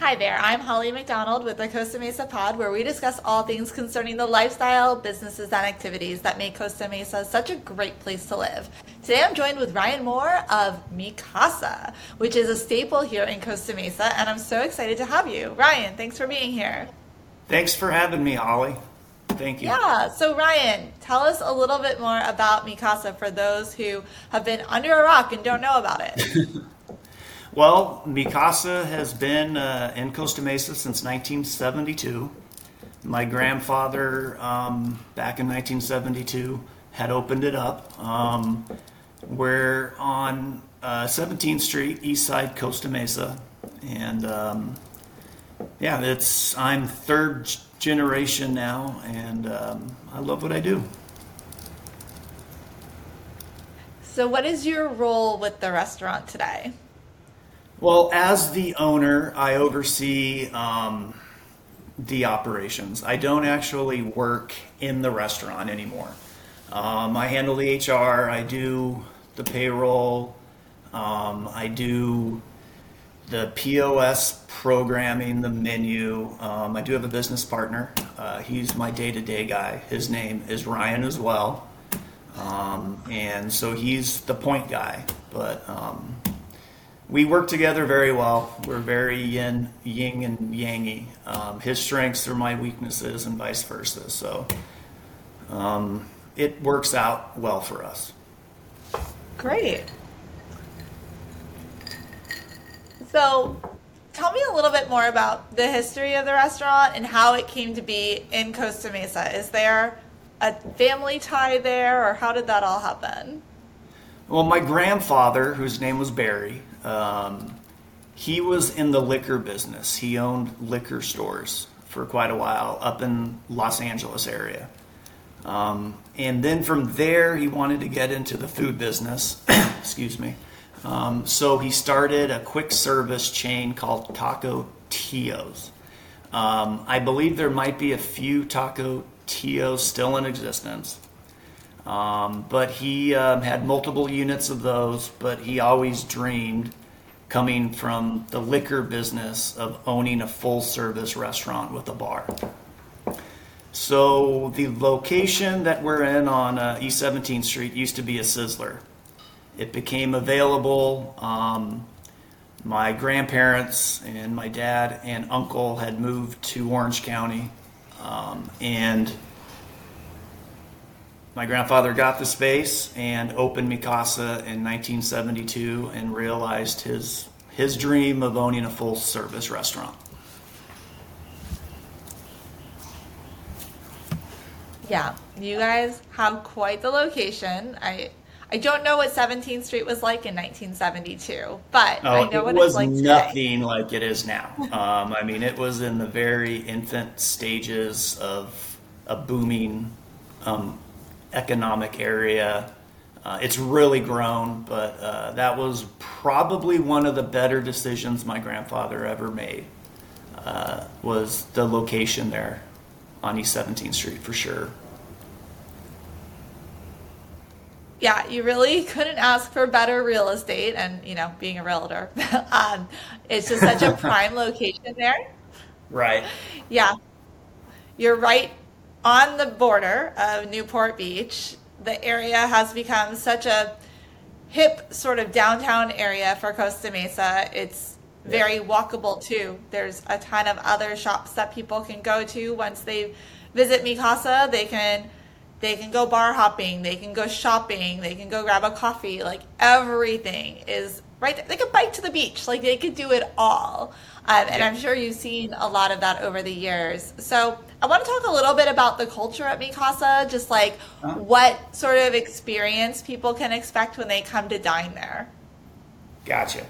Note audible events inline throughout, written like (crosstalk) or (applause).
Hi there, I'm Holly McDonald with the Costa Mesa Pod, where we discuss all things concerning the lifestyle, businesses, and activities that make Costa Mesa such a great place to live. Today I'm joined with Ryan Moore of Mi Casa, which is a staple here in Costa Mesa, and I'm so excited to have you. Ryan, thanks for being here. Thanks for having me, Holly. Thank you. Yeah, so Ryan, tell us a little bit more about Mi Casa for those who have been under a rock and don't know about it. (laughs) Well, Mi Casa has been uh, in Costa Mesa since 1972. My grandfather, um, back in 1972, had opened it up. Um, we're on uh, 17th Street, East Side, Costa Mesa, and um, yeah, it's I'm third generation now, and um, I love what I do. So, what is your role with the restaurant today? Well, as the owner, I oversee um, the operations. I don't actually work in the restaurant anymore. Um, I handle the HR, I do the payroll, um, I do the POS programming, the menu. Um, I do have a business partner. Uh, he's my day to day guy. His name is Ryan as well. Um, and so he's the point guy. But um, we work together very well. We're very yin, yin and yangy. Um, his strengths are my weaknesses, and vice versa. So um, it works out well for us. Great. So, tell me a little bit more about the history of the restaurant and how it came to be in Costa Mesa. Is there a family tie there, or how did that all happen? Well, my grandfather, whose name was Barry, um, he was in the liquor business. He owned liquor stores for quite a while up in Los Angeles area. Um, and then from there, he wanted to get into the food business. (coughs) Excuse me. Um, so he started a quick service chain called Taco Tios. Um, I believe there might be a few Taco Tios still in existence. Um, but he um, had multiple units of those, but he always dreamed, coming from the liquor business, of owning a full service restaurant with a bar. So the location that we're in on uh, East 17th Street used to be a Sizzler. It became available. Um, my grandparents and my dad and uncle had moved to Orange County, um, and my grandfather got the space and opened Mi Casa in 1972 and realized his his dream of owning a full service restaurant. Yeah, you guys have quite the location. I I don't know what 17th Street was like in 1972, but oh, I know what it was like nothing today. like it is now. Um, I mean, it was in the very infant stages of a booming um, economic area. Uh, it's really grown, but uh, that was probably one of the better decisions my grandfather ever made. Uh, was the location there on East 17th Street for sure. Yeah, you really couldn't ask for better real estate, and you know, being a realtor, (laughs) um, it's just such a (laughs) prime location there. Right. Yeah, you're right on the border of Newport Beach. The area has become such a hip sort of downtown area for Costa Mesa. It's very walkable too. There's a ton of other shops that people can go to once they visit Mi Casa. They can they can go bar hopping, they can go shopping, they can go grab a coffee. Like everything is right there. They could bike to the beach. Like they could do it all. Um, and I'm sure you've seen a lot of that over the years. So I want to talk a little bit about the culture at Mi Casa, just like uh-huh. what sort of experience people can expect when they come to dine there. Gotcha.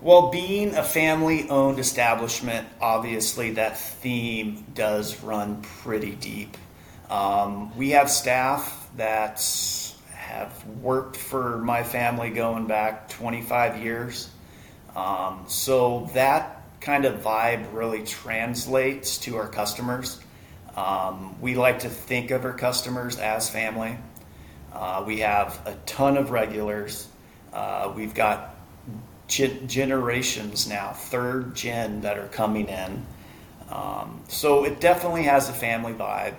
Well, being a family owned establishment, obviously that theme does run pretty deep. Um, we have staff that have worked for my family going back 25 years. Um, so that kind of vibe really translates to our customers. Um, we like to think of our customers as family. Uh, we have a ton of regulars. Uh, we've got ge- generations now, third gen that are coming in. Um, so it definitely has a family vibe.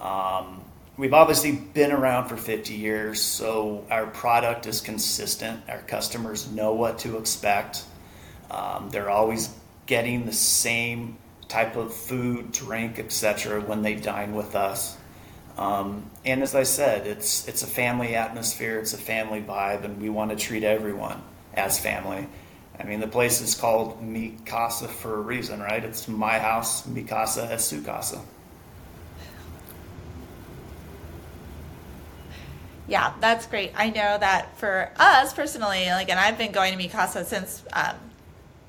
Um, we've obviously been around for 50 years, so our product is consistent. Our customers know what to expect. Um, they're always getting the same type of food, drink, etc. when they dine with us. Um, and as I said, it's it's a family atmosphere, it's a family vibe, and we want to treat everyone as family. I mean, the place is called Mi Casa for a reason, right? It's my house, Mi Casa es su casa. Yeah, that's great. I know that for us personally, like, and I've been going to Mi Casa since, um,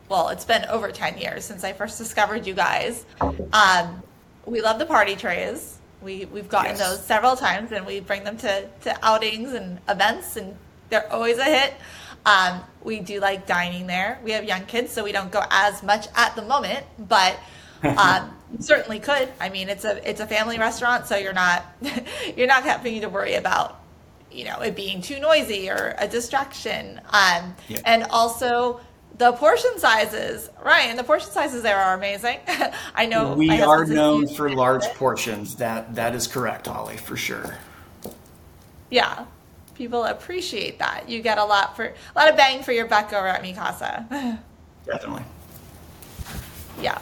well, it's been over 10 years since I first discovered you guys. Um, we love the party trays. We, we've gotten Yes. those several times and we bring them to, to outings and events and they're always a hit. Um, we do like dining there. We have young kids, so we don't go as much at the moment, but (laughs) um, certainly could. I mean, it's a it's a family restaurant, so you're not (laughs) you're not having to worry about you know it being too noisy or a distraction. Um, Yeah. And also the portion sizes, Ryan. The portion sizes there are amazing. (laughs) I know We are known for large portions. That that is correct, Holly, for sure. Yeah, people appreciate that. You get a lot for a lot of bang for your buck over at Mi Casa. (laughs) Definitely. yeah.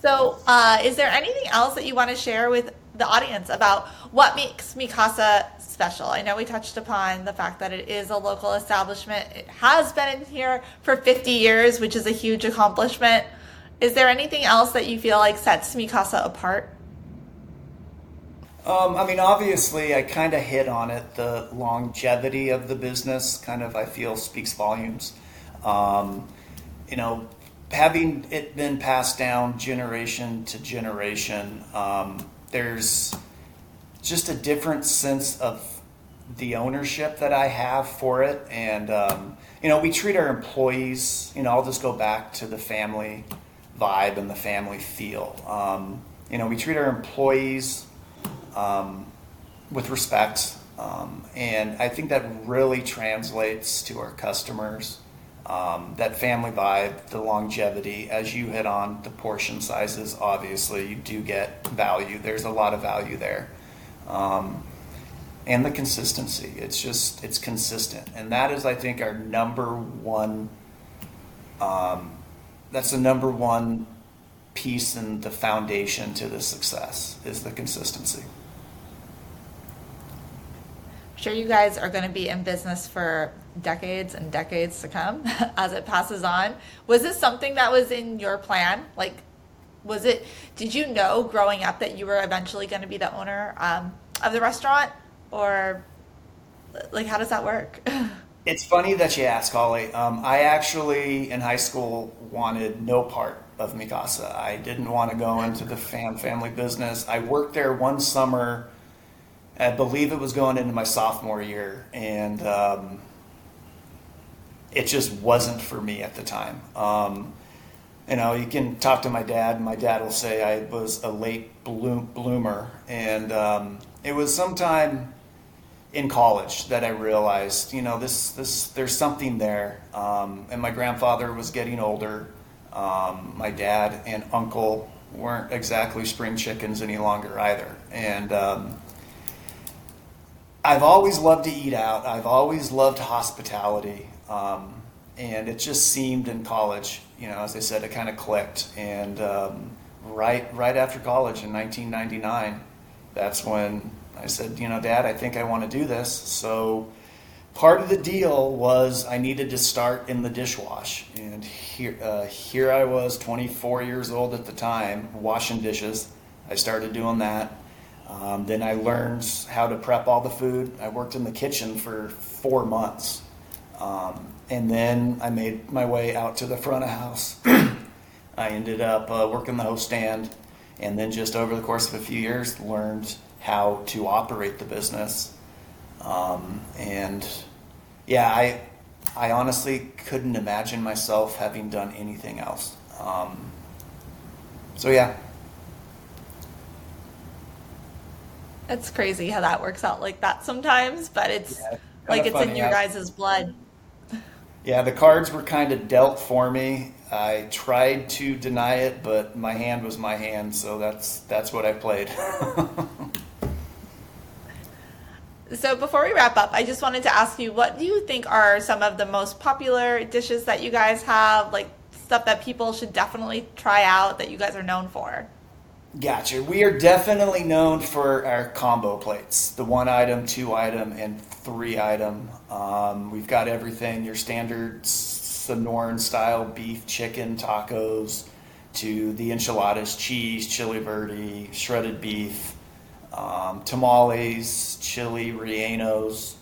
So, uh, is there anything else that you want to share with the audience about what makes Mi Casa special? I know we touched upon the fact that it is a local establishment. It has been in here for 50 years, which is a huge accomplishment. Is there anything else that you feel like sets Mi Casa apart? Um, I mean, obviously, I kind of hit on it. The longevity of the business kind of, I feel, speaks volumes. Um, you know, having it been passed down generation to generation, um, there's just a different sense of the ownership that I have for it. And, um, you know, we treat our employees, you know, I'll just go back to the family vibe and the family feel. Um, you know, we treat our employees um, with respect. Um, and I think that really translates to our customers. Um, that family vibe, the longevity, as you hit on, the portion sizes, obviously, you do get value. There's a lot of value there. Um, and the consistency. It's just, it's consistent. And that is, I think, our number one, um, that's the number one piece and the foundation to the success is the consistency. Sure you guys are going to be in business for decades and decades to come (laughs) as it passes on. Was this something that was in your plan? Like, was it, did you know growing up that you were eventually going to be the owner um, of the restaurant? Or, like, how does that work? (laughs) It's funny that you ask, Holly. Um, I actually, in high school, wanted no part of Mi Casa. I didn't want to go into the fam- family business. I worked there one summer. I believe it was going into my sophomore year, and um, it just wasn't for me at the time. Um, you know, you can talk to my dad, my dad will say I was a late bloom- bloomer, and um, it was sometime in college that I realized, you know, this this there's something there. Um, and my grandfather was getting older. Um, my dad and uncle weren't exactly spring chickens any longer either, and um, I've always loved to eat out. I've always loved hospitality. Um, and it just seemed in college, you know, as I said, it kind of clicked. And um, right, right after college in 1999, that's when I said, you know, Dad, I think I want to do this. So part of the deal was I needed to start in the dishwash. And here, uh, here I was, 24 years old at the time, washing dishes. I started doing that. Um, then I learned how to prep all the food. I worked in the kitchen for four months. Um, and then I made my way out to the front of house. (clears throat) I ended up uh, working the host stand. And then just over the course of a few years, learned how to operate the business. Um, and yeah, I, I honestly couldn't imagine myself having done anything else. Um, so yeah, it's crazy how that works out like that sometimes, but it's Yeah, like it's in your how- guys' blood. Yeah, the cards were kind of dealt for me. I tried to deny it, but my hand was my hand, so that's that's what I played. (laughs) so before we wrap up, I just wanted to ask you, what do you think are some of the most popular dishes that you guys have, like stuff that people should definitely try out that you guys are known for? Gotcha. We are definitely known for our combo plates the one item, two item, and three item. Um, we've got everything your standard Sonoran style beef, chicken, tacos, to the enchiladas, cheese, chili verde, shredded beef, um, tamales, chili rellenos.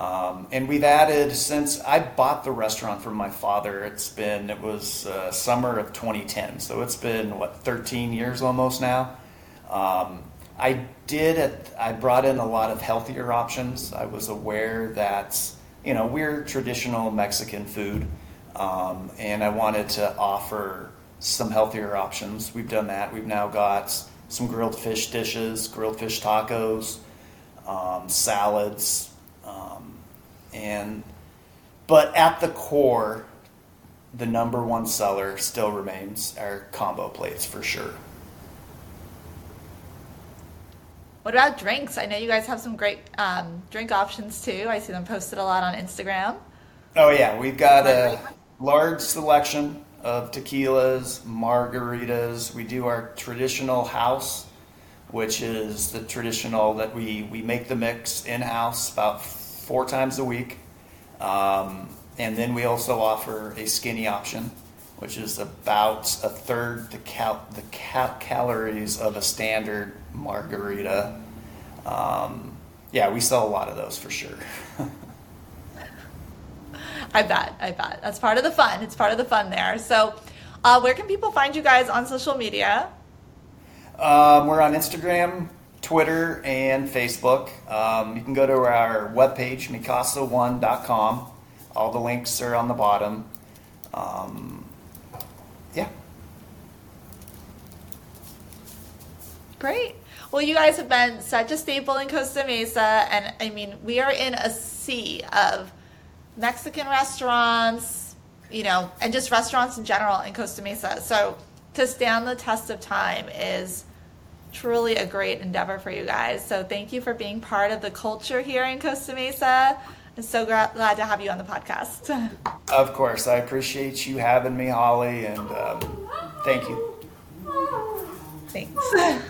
Um, and we've added since I bought the restaurant from my father. It's been it was uh, summer of 2010, so it's been what 13 years almost now. Um, I did at, I brought in a lot of healthier options. I was aware that you know we're traditional Mexican food, um, and I wanted to offer some healthier options. We've done that. We've now got some grilled fish dishes, grilled fish tacos, um, salads and but at the core, the number one seller still remains our combo plates for sure. What about drinks? I know you guys have some great um, drink options too. I see them posted a lot on Instagram. Oh yeah, we've got a large selection of tequilas, margaritas. We do our traditional house, which is the traditional that we we make the mix in house about four times a week. Um, and then we also offer a skinny option, which is about a third the, cal- the cal- calories of a standard margarita. Um, yeah, we sell a lot of those for sure. (laughs) I bet. I bet. That's part of the fun. It's part of the fun there. So, uh, where can people find you guys on social media? Um, we're on Instagram, Twitter, and Facebook. Um, you can go to our webpage, mikasa1.com. All the links are on the bottom. Um, yeah. Great. Well, you guys have been such a staple in Costa Mesa, and I mean, we are in a sea of Mexican restaurants, you know, and just restaurants in general in Costa Mesa. So to stand the test of time is truly a great endeavor for you guys. So thank you for being part of the culture here in Costa Mesa. I'm so gra- glad to have you on the podcast. (laughs) Of course, I appreciate you having me, Holly, and um, thank you. Thanks. (laughs)